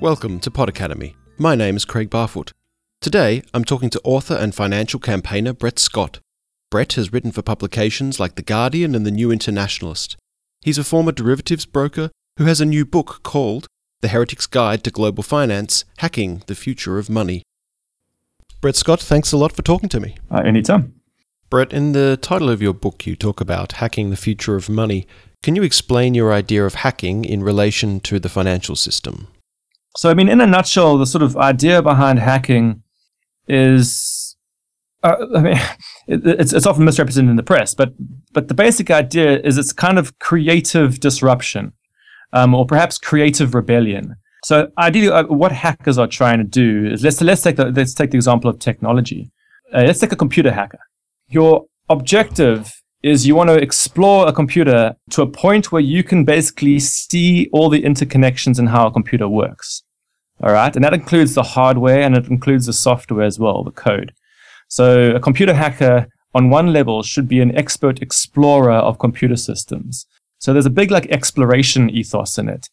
Welcome to Pod Academy. My name is Craig Barfoot. Today, I'm talking to author and financial campaigner Brett Scott. Brett has written for publications like The Guardian and The New Internationalist. He's a former derivatives broker who has a new book called The Heretic's Guide to Global Finance Hacking the Future of Money. Brett Scott, thanks a lot for talking to me. Uh, anytime. Brett, in the title of your book, you talk about hacking the future of money. Can you explain your idea of hacking in relation to the financial system? So, I mean, in a nutshell, the sort of idea behind hacking is, uh, I mean, it, it's, it's often misrepresented in the press, but but the basic idea is it's kind of creative disruption, um, or perhaps creative rebellion. So, ideally, uh, what hackers are trying to do is let's let's take the, let's take the example of technology. Uh, let's take a computer hacker your objective is you want to explore a computer to a point where you can basically see all the interconnections and how a computer works. All right. And that includes the hardware and it includes the software as well, the code. So a computer hacker on one level should be an expert explorer of computer systems. So there's a big like exploration ethos in it.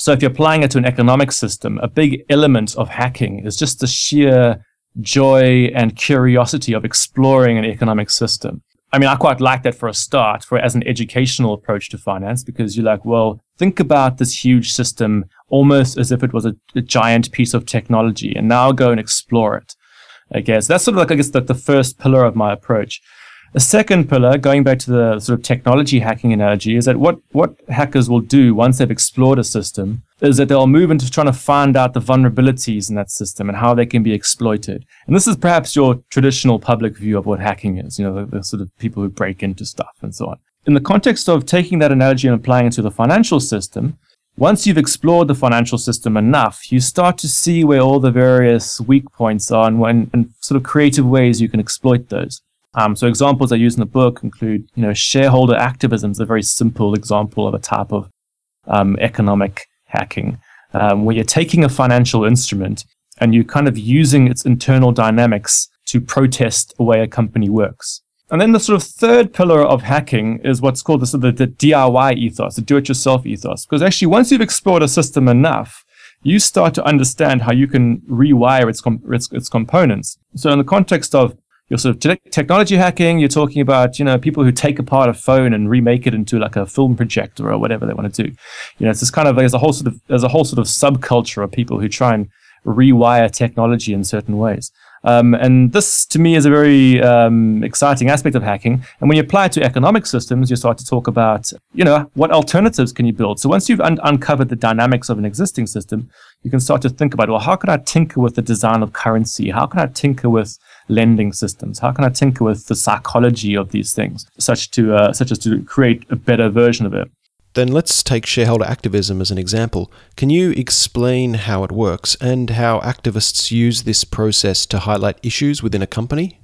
So if you're applying it to an economic system, a big element of hacking is just the sheer joy and curiosity of exploring an economic system. I mean, I quite like that for a start, for as an educational approach to finance, because you're like, well, think about this huge system almost as if it was a, a giant piece of technology, and now go and explore it. I guess that's sort of like, I guess, the, the first pillar of my approach. The second pillar, going back to the sort of technology hacking analogy, is that what, what hackers will do once they've explored a system is that they'll move into trying to find out the vulnerabilities in that system and how they can be exploited. And this is perhaps your traditional public view of what hacking is, you know, the, the sort of people who break into stuff and so on. In the context of taking that analogy and applying it to the financial system, once you've explored the financial system enough, you start to see where all the various weak points are and, when, and sort of creative ways you can exploit those. Um, so examples I use in the book include, you know, shareholder activism is a very simple example of a type of um, economic hacking, um, where you're taking a financial instrument and you're kind of using its internal dynamics to protest the way a company works. And then the sort of third pillar of hacking is what's called the, the, the DIY ethos, the do-it-yourself ethos. Because actually, once you've explored a system enough, you start to understand how you can rewire its, com- its, its components. So in the context of your sort of te- technology hacking. You're talking about you know people who take apart a phone and remake it into like a film projector or whatever they want to do. You know, it's this kind of there's a whole sort of there's a whole sort of subculture of people who try and rewire technology in certain ways. Um, and this, to me, is a very um, exciting aspect of hacking. And when you apply it to economic systems, you start to talk about, you know, what alternatives can you build? So once you've un- uncovered the dynamics of an existing system, you can start to think about, well, how can I tinker with the design of currency? How can I tinker with lending systems? How can I tinker with the psychology of these things, such to uh, such as to create a better version of it? Then let's take shareholder activism as an example. Can you explain how it works and how activists use this process to highlight issues within a company?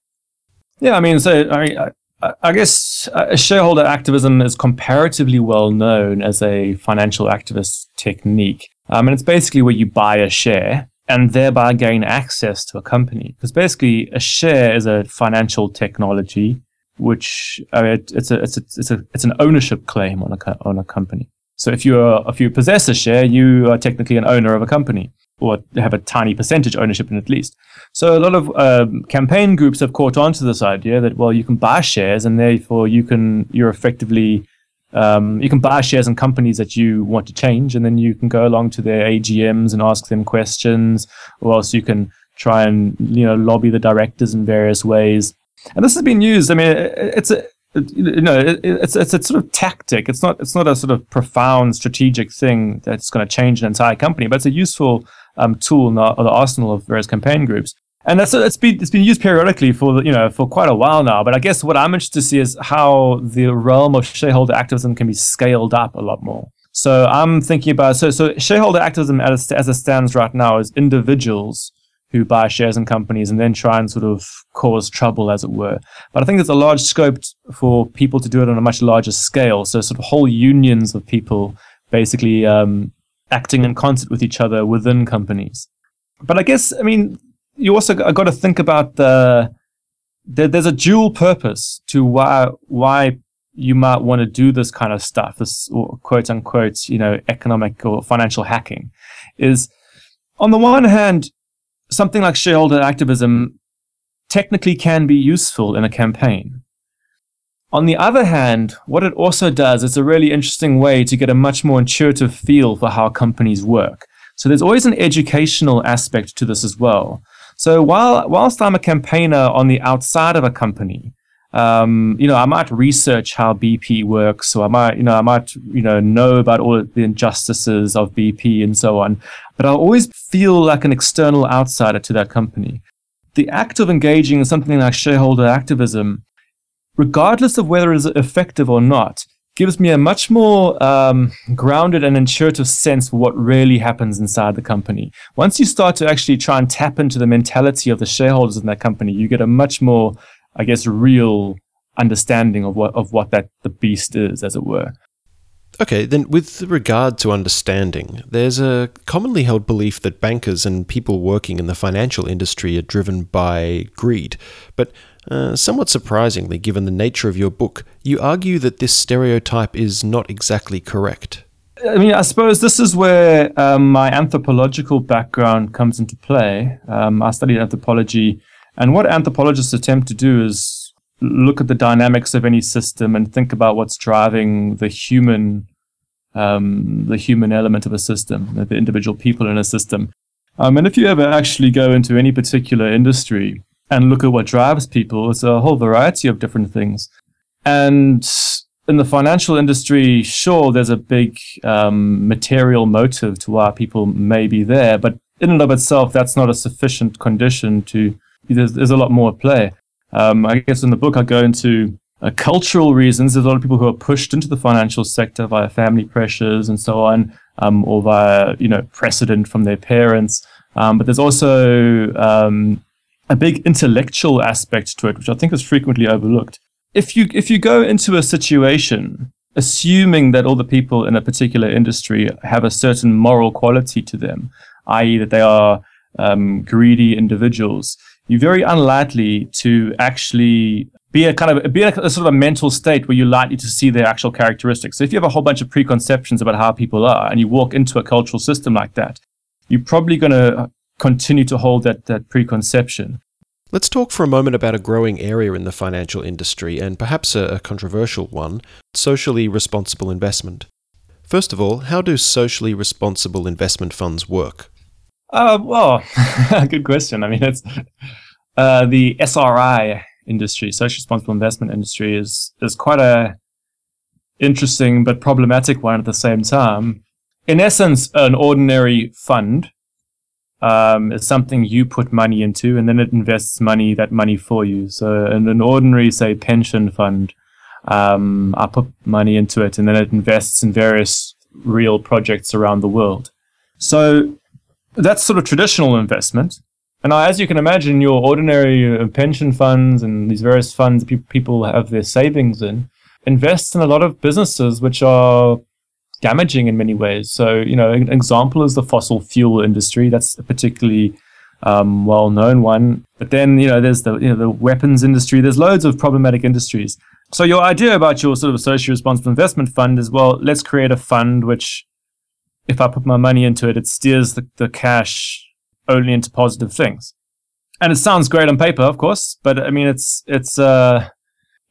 Yeah, I mean, so I, I, I guess uh, shareholder activism is comparatively well known as a financial activist technique. Um, and it's basically where you buy a share and thereby gain access to a company. Because basically, a share is a financial technology, which uh, it, it's a it's a it's a it's an ownership claim on a on a company. So if you are if you possess a share, you are technically an owner of a company, or have a tiny percentage ownership in at least. So a lot of um, campaign groups have caught on to this idea that well, you can buy shares, and therefore you can you're effectively um, you can buy shares in companies that you want to change, and then you can go along to their AGMs and ask them questions, or else you can try and you know lobby the directors in various ways. And this has been used. I mean, it's a you know it's it's a sort of tactic. It's not it's not a sort of profound strategic thing that's going to change an entire company, but it's a useful um, tool in the, the arsenal of various campaign groups and that's it's been it's been used periodically for you know for quite a while now. But I guess what I'm interested to see is how the realm of shareholder activism can be scaled up a lot more. So I'm thinking about so so shareholder activism as as it stands right now is individuals who buy shares in companies and then try and sort of cause trouble, as it were. But I think there's a large scope for people to do it on a much larger scale. So sort of whole unions of people basically um, acting in concert with each other within companies. But I guess I mean you also got to think about the, the there's a dual purpose to why why you might want to do this kind of stuff, this quote unquote, you know, economic or financial hacking, is on the one hand, something like shareholder activism technically can be useful in a campaign. On the other hand, what it also does, it's a really interesting way to get a much more intuitive feel for how companies work. So there's always an educational aspect to this as well. So while whilst I'm a campaigner on the outside of a company, um, you know, I might research how BP works, or I might, you know, I might, you know, know about all the injustices of BP and so on. But I'll always feel like an external outsider to that company. The act of engaging in something like shareholder activism, regardless of whether it's effective or not, gives me a much more um, grounded and intuitive sense of what really happens inside the company. Once you start to actually try and tap into the mentality of the shareholders in that company, you get a much more I guess, real understanding of what of what that the beast is, as it were. Okay, then with regard to understanding, there's a commonly held belief that bankers and people working in the financial industry are driven by greed. But uh, somewhat surprisingly, given the nature of your book, you argue that this stereotype is not exactly correct. I mean, I suppose this is where um, my anthropological background comes into play. Um, I studied anthropology and what anthropologists attempt to do is look at the dynamics of any system and think about what's driving the human, um, the human element of a system, the individual people in a system. Um, and if you ever actually go into any particular industry and look at what drives people, it's a whole variety of different things. And in the financial industry, sure, there's a big um, material motive to why people may be there, but in and of itself, that's not a sufficient condition to there's, there's a lot more at play. Um, I guess in the book, I go into uh, cultural reasons. There's a lot of people who are pushed into the financial sector via family pressures and so on, um, or via you know precedent from their parents. Um, but there's also um, a big intellectual aspect to it, which I think is frequently overlooked. If you if you go into a situation assuming that all the people in a particular industry have a certain moral quality to them, i.e., that they are um, greedy individuals, you're very unlikely to actually be a kind of be a, a, sort of a mental state where you're likely to see their actual characteristics. So if you have a whole bunch of preconceptions about how people are, and you walk into a cultural system like that, you're probably going to continue to hold that that preconception. Let's talk for a moment about a growing area in the financial industry, and perhaps a, a controversial one socially responsible investment. First of all, how do socially responsible investment funds work? Uh, well, good question. I mean, it's uh, the SRI industry, social responsible investment industry, is is quite a interesting but problematic one at the same time. In essence, an ordinary fund um, is something you put money into, and then it invests money that money for you. So, in an ordinary, say, pension fund, um, I put money into it, and then it invests in various real projects around the world. So that's sort of traditional investment. And as you can imagine, your ordinary uh, pension funds and these various funds pe- people have their savings in invest in a lot of businesses which are damaging in many ways. So, you know, an example is the fossil fuel industry. That's a particularly um, well-known one. But then, you know, there's the you know the weapons industry. There's loads of problematic industries. So your idea about your sort of socially responsible investment fund is well, let's create a fund which if I put my money into it, it steers the, the cash only into positive things. And it sounds great on paper, of course, but I mean, it's, it's, uh,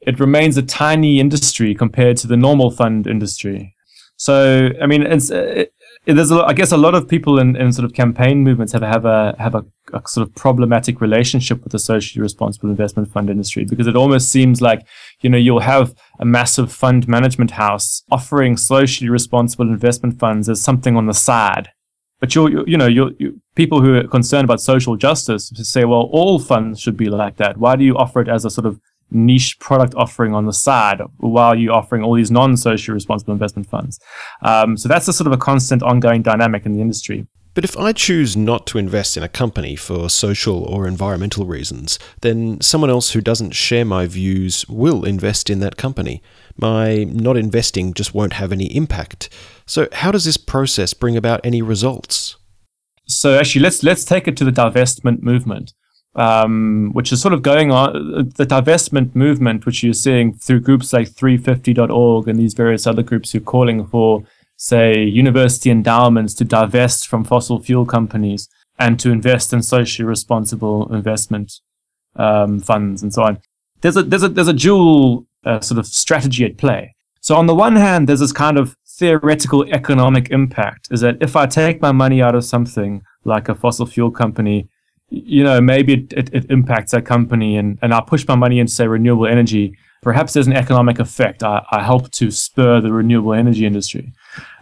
it remains a tiny industry compared to the normal fund industry. So, I mean, it's, it, there's a I guess a lot of people in, in sort of campaign movements have have a have a, a, sort of problematic relationship with the socially responsible investment fund industry because it almost seems like you know you'll have a massive fund management house offering socially responsible investment funds as something on the side, but you're, you know you're, you're people who are concerned about social justice say well all funds should be like that. Why do you offer it as a sort of niche product offering on the side while you're offering all these non-socially responsible investment funds. Um, so that's a sort of a constant ongoing dynamic in the industry. But if I choose not to invest in a company for social or environmental reasons, then someone else who doesn't share my views will invest in that company. My not investing just won't have any impact. So how does this process bring about any results? So actually let's let's take it to the divestment movement um, which is sort of going on the divestment movement, which you're seeing through groups like 350.org and these various other groups who are calling for, say, university endowments to divest from fossil fuel companies. and to invest in socially responsible investment um, funds and so on. There's a there's a there's a dual uh, sort of strategy at play. So on the one hand, there's this kind of theoretical economic impact is that if I take my money out of something like a fossil fuel company, you know, maybe it, it, it impacts that company and, and I push my money into, say, renewable energy. Perhaps there's an economic effect. I, I help to spur the renewable energy industry.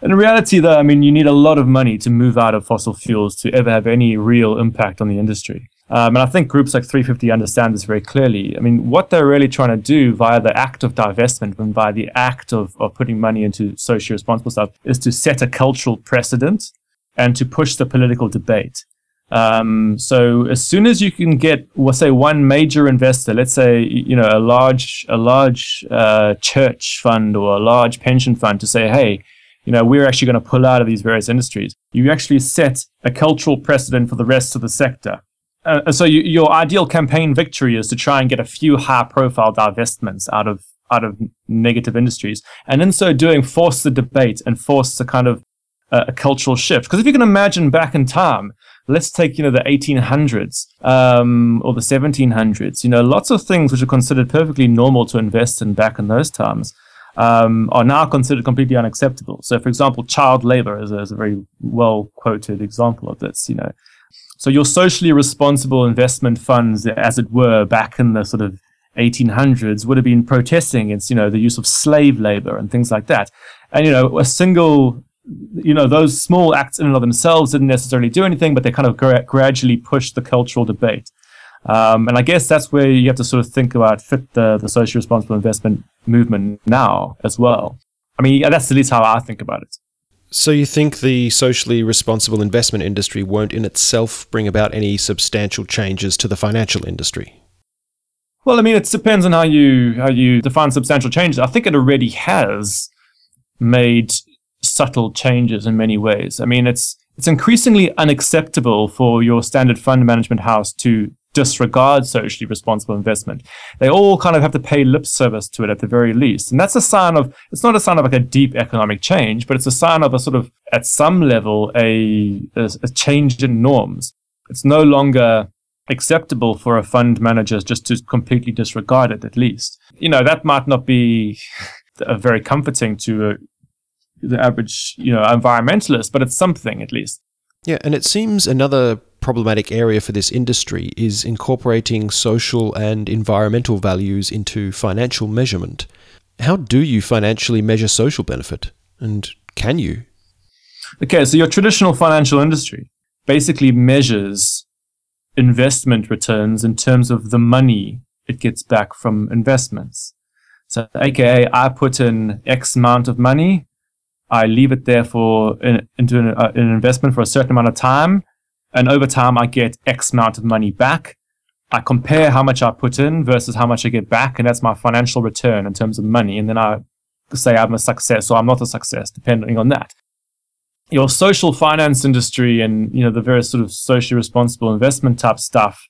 In reality, though, I mean, you need a lot of money to move out of fossil fuels to ever have any real impact on the industry. Um, and I think groups like 350 understand this very clearly. I mean, what they're really trying to do via the act of divestment and via the act of, of putting money into socially responsible stuff is to set a cultural precedent and to push the political debate. Um, so as soon as you can get, we'll say, one major investor, let's say, you know, a large, a large uh, church fund or a large pension fund to say, hey, you know, we're actually going to pull out of these various industries. You actually set a cultural precedent for the rest of the sector. Uh, so you, your ideal campaign victory is to try and get a few high-profile divestments out of out of negative industries, and in so doing, force the debate and force a kind of uh, a cultural shift. Because if you can imagine back in time, let's take you know the 1800s um, or the 1700s. You know, lots of things which are considered perfectly normal to invest in back in those times. Um, are now considered completely unacceptable. So, for example, child labor is a, is a very well quoted example of this. You know, so your socially responsible investment funds, as it were, back in the sort of 1800s, would have been protesting against, you know, the use of slave labor and things like that. And you know, a single, you know, those small acts in and of themselves didn't necessarily do anything, but they kind of gra- gradually pushed the cultural debate. Um, and I guess that's where you have to sort of think about fit the, the socially responsible investment movement now as well. I mean, that's at least how I think about it. So you think the socially responsible investment industry won't in itself bring about any substantial changes to the financial industry? Well, I mean, it depends on how you how you define substantial changes. I think it already has made subtle changes in many ways. I mean, it's it's increasingly unacceptable for your standard fund management house to disregard socially responsible investment. They all kind of have to pay lip service to it at the very least. And that's a sign of, it's not a sign of like a deep economic change, but it's a sign of a sort of, at some level, a, a, a change in norms. It's no longer acceptable for a fund manager just to completely disregard it, at least. You know, that might not be very comforting to the average, you know, environmentalist, but it's something at least. Yeah, and it seems another problematic area for this industry is incorporating social and environmental values into financial measurement. How do you financially measure social benefit? And can you? Okay, so your traditional financial industry basically measures investment returns in terms of the money it gets back from investments. So, aka, I put in X amount of money, I leave it there for in, into an, uh, an investment for a certain amount of time, and over time I get X amount of money back. I compare how much I put in versus how much I get back, and that's my financial return in terms of money. And then I say I'm a success or I'm not a success, depending on that. Your social finance industry and you know the various sort of socially responsible investment type stuff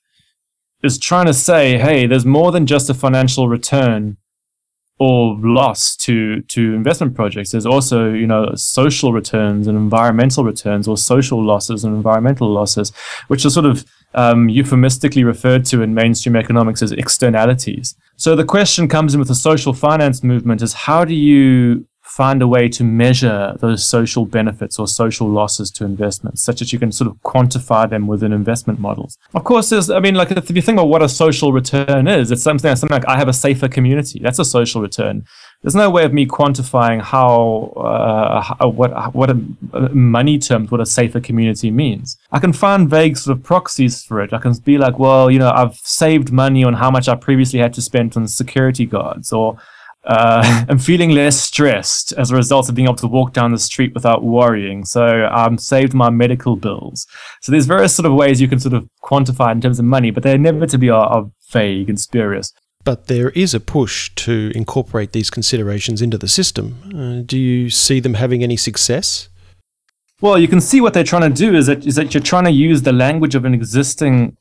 is trying to say, hey, there's more than just a financial return or loss to to investment projects. There's also you know social returns and environmental returns, or social losses and environmental losses, which are sort of um, euphemistically referred to in mainstream economics as externalities. So the question comes in with the social finance movement: is how do you find a way to measure those social benefits or social losses to investments such that you can sort of quantify them within investment models. Of course, there's, I mean, like if you think about what a social return is, it's something, something like I have a safer community. That's a social return. There's no way of me quantifying how, uh, how what, what a, money terms, what a safer community means. I can find vague sort of proxies for it. I can be like, well, you know, I've saved money on how much I previously had to spend on security guards or uh, I'm feeling less stressed as a result of being able to walk down the street without worrying. So I'm saved my medical bills. So there's various sort of ways you can sort of quantify in terms of money, but they inevitably are, are vague and spurious. But there is a push to incorporate these considerations into the system. Uh, do you see them having any success? Well, you can see what they're trying to do is that, is that you're trying to use the language of an existing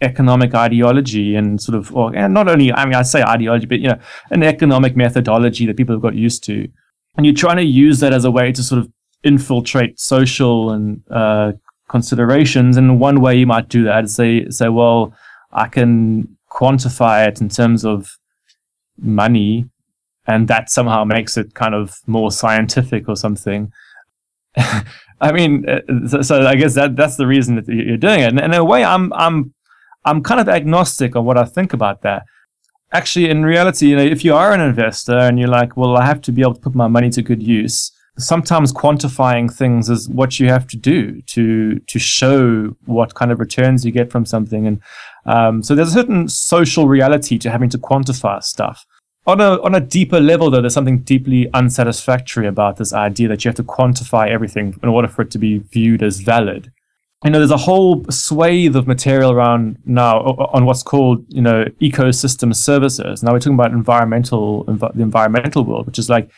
economic ideology and sort of, or and not only, I mean, I say ideology, but you know, an economic methodology that people have got used to, and you're trying to use that as a way to sort of infiltrate social and uh, considerations. And one way you might do that is say, say, well, I can quantify it in terms of money, and that somehow makes it kind of more scientific or something. I mean, uh, so, so, I guess that that's the reason that you're doing it. And, and in a way, I'm I'm I'm kind of agnostic on what I think about that. Actually, in reality, you know, if you are an investor and you're like, well, I have to be able to put my money to good use, sometimes quantifying things is what you have to do to to show what kind of returns you get from something. And um, so there's a certain social reality to having to quantify stuff. On a on a deeper level, though, there's something deeply unsatisfactory about this idea that you have to quantify everything in order for it to be viewed as valid you know, there's a whole swathe of material around now on what's called, you know, ecosystem services. Now we're talking about environmental, env- the environmental world, which is like,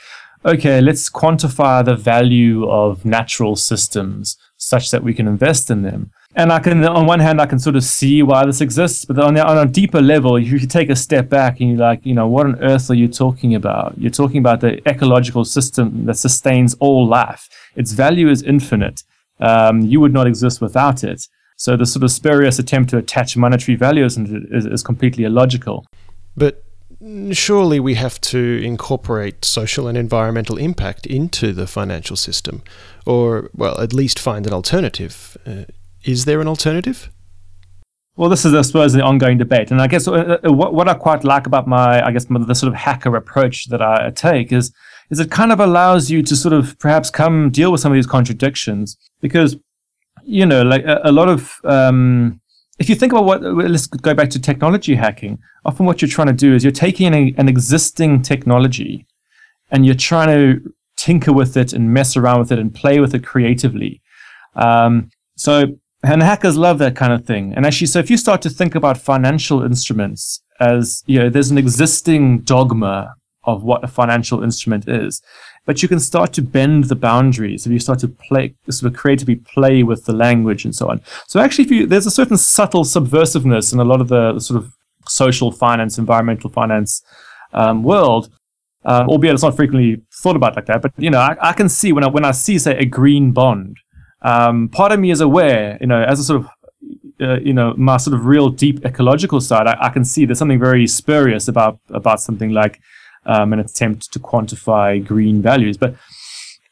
okay, let's quantify the value of natural systems such that we can invest in them. And I can, on one hand, I can sort of see why this exists, but on, the, on a deeper level, you take a step back and you're like, you know, what on earth are you talking about? You're talking about the ecological system that sustains all life. Its value is infinite um, you would not exist without it. So the sort of spurious attempt to attach monetary values is, is completely illogical. But surely we have to incorporate social and environmental impact into the financial system, or, well, at least find an alternative. Uh, is there an alternative? Well, this is, I suppose, the ongoing debate, and I guess uh, uh, what, what I quite like about my, I guess, the sort of hacker approach that I take is is it kind of allows you to sort of perhaps come deal with some of these contradictions? Because you know like a, a lot of um, if you think about what let's go back to technology hacking. Often what you're trying to do is you're taking a, an existing technology and you're trying to tinker with it and mess around with it and play with it creatively. Um, so and hackers love that kind of thing. And actually so if you start to think about financial instruments as you know there's an existing dogma of what a financial instrument is. But you can start to bend the boundaries if you start to play, sort of creatively play with the language and so on. So actually, if you, there's a certain subtle subversiveness in a lot of the sort of social finance, environmental finance um, world, um, albeit it's not frequently thought about like that. But you know, I, I can see when I when I see say a green bond, um, part of me is aware, you know, as a sort of uh, you know my sort of real deep ecological side, I, I, can see there's something very spurious about about something like um, an attempt to quantify green values. But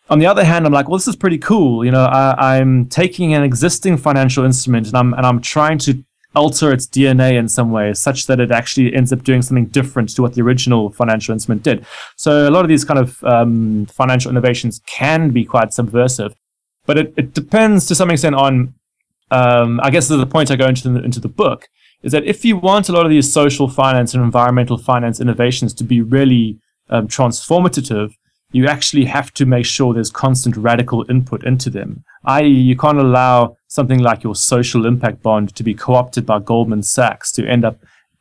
on the other hand, I'm like, well, this is pretty cool. You know, I, am taking an existing financial instrument and I'm and I'm trying to alter its DNA in some way, such that it actually ends up doing something different to what the original financial instrument did. So a lot of these kind of um, financial innovations can be quite subversive, but it, it depends to some extent on. Um, I guess the point I go into the, into the book is that if you want a lot of these social finance and environmental finance innovations to be really um, transformative, you actually have to make sure there's constant radical input into them. I.e., you can't allow something like your social impact bond to be co opted by Goldman Sachs to end up,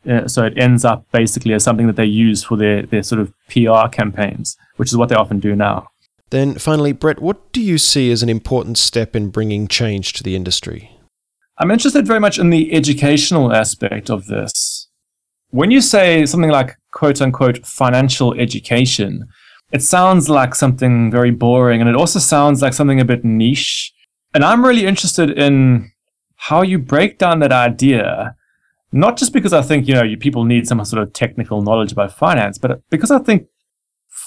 uh, so it ends up basically as something that they use for their, their sort of PR campaigns, which is what they often do now. Then finally, Brett, what do you see as an important step in bringing change to the industry? I'm interested very much in the educational aspect of this. When you say something like quote unquote financial education, it sounds like something very boring and it also sounds like something a bit niche. And I'm really interested in how you break down that idea, not just because I think, you know, you, people need some sort of technical knowledge about finance, but because I think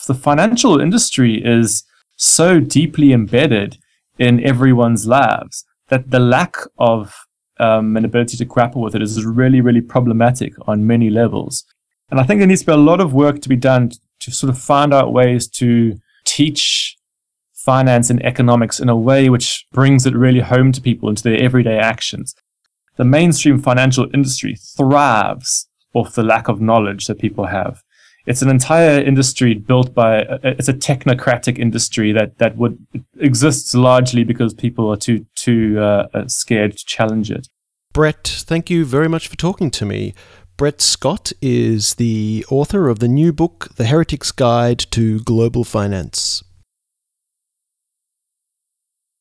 the financial industry is so deeply embedded in everyone's lives that the lack of um, an ability to grapple with it is really, really problematic on many levels. And I think there needs to be a lot of work to be done to sort of find out ways to teach finance and economics in a way which brings it really home to people into their everyday actions. The mainstream financial industry thrives off the lack of knowledge that people have it's an entire industry built by it's a technocratic industry that that would exists largely because people are too too uh, uh, scared to challenge it. Brett, thank you very much for talking to me. Brett Scott is the author of the new book, The Heretic's Guide to Global Finance.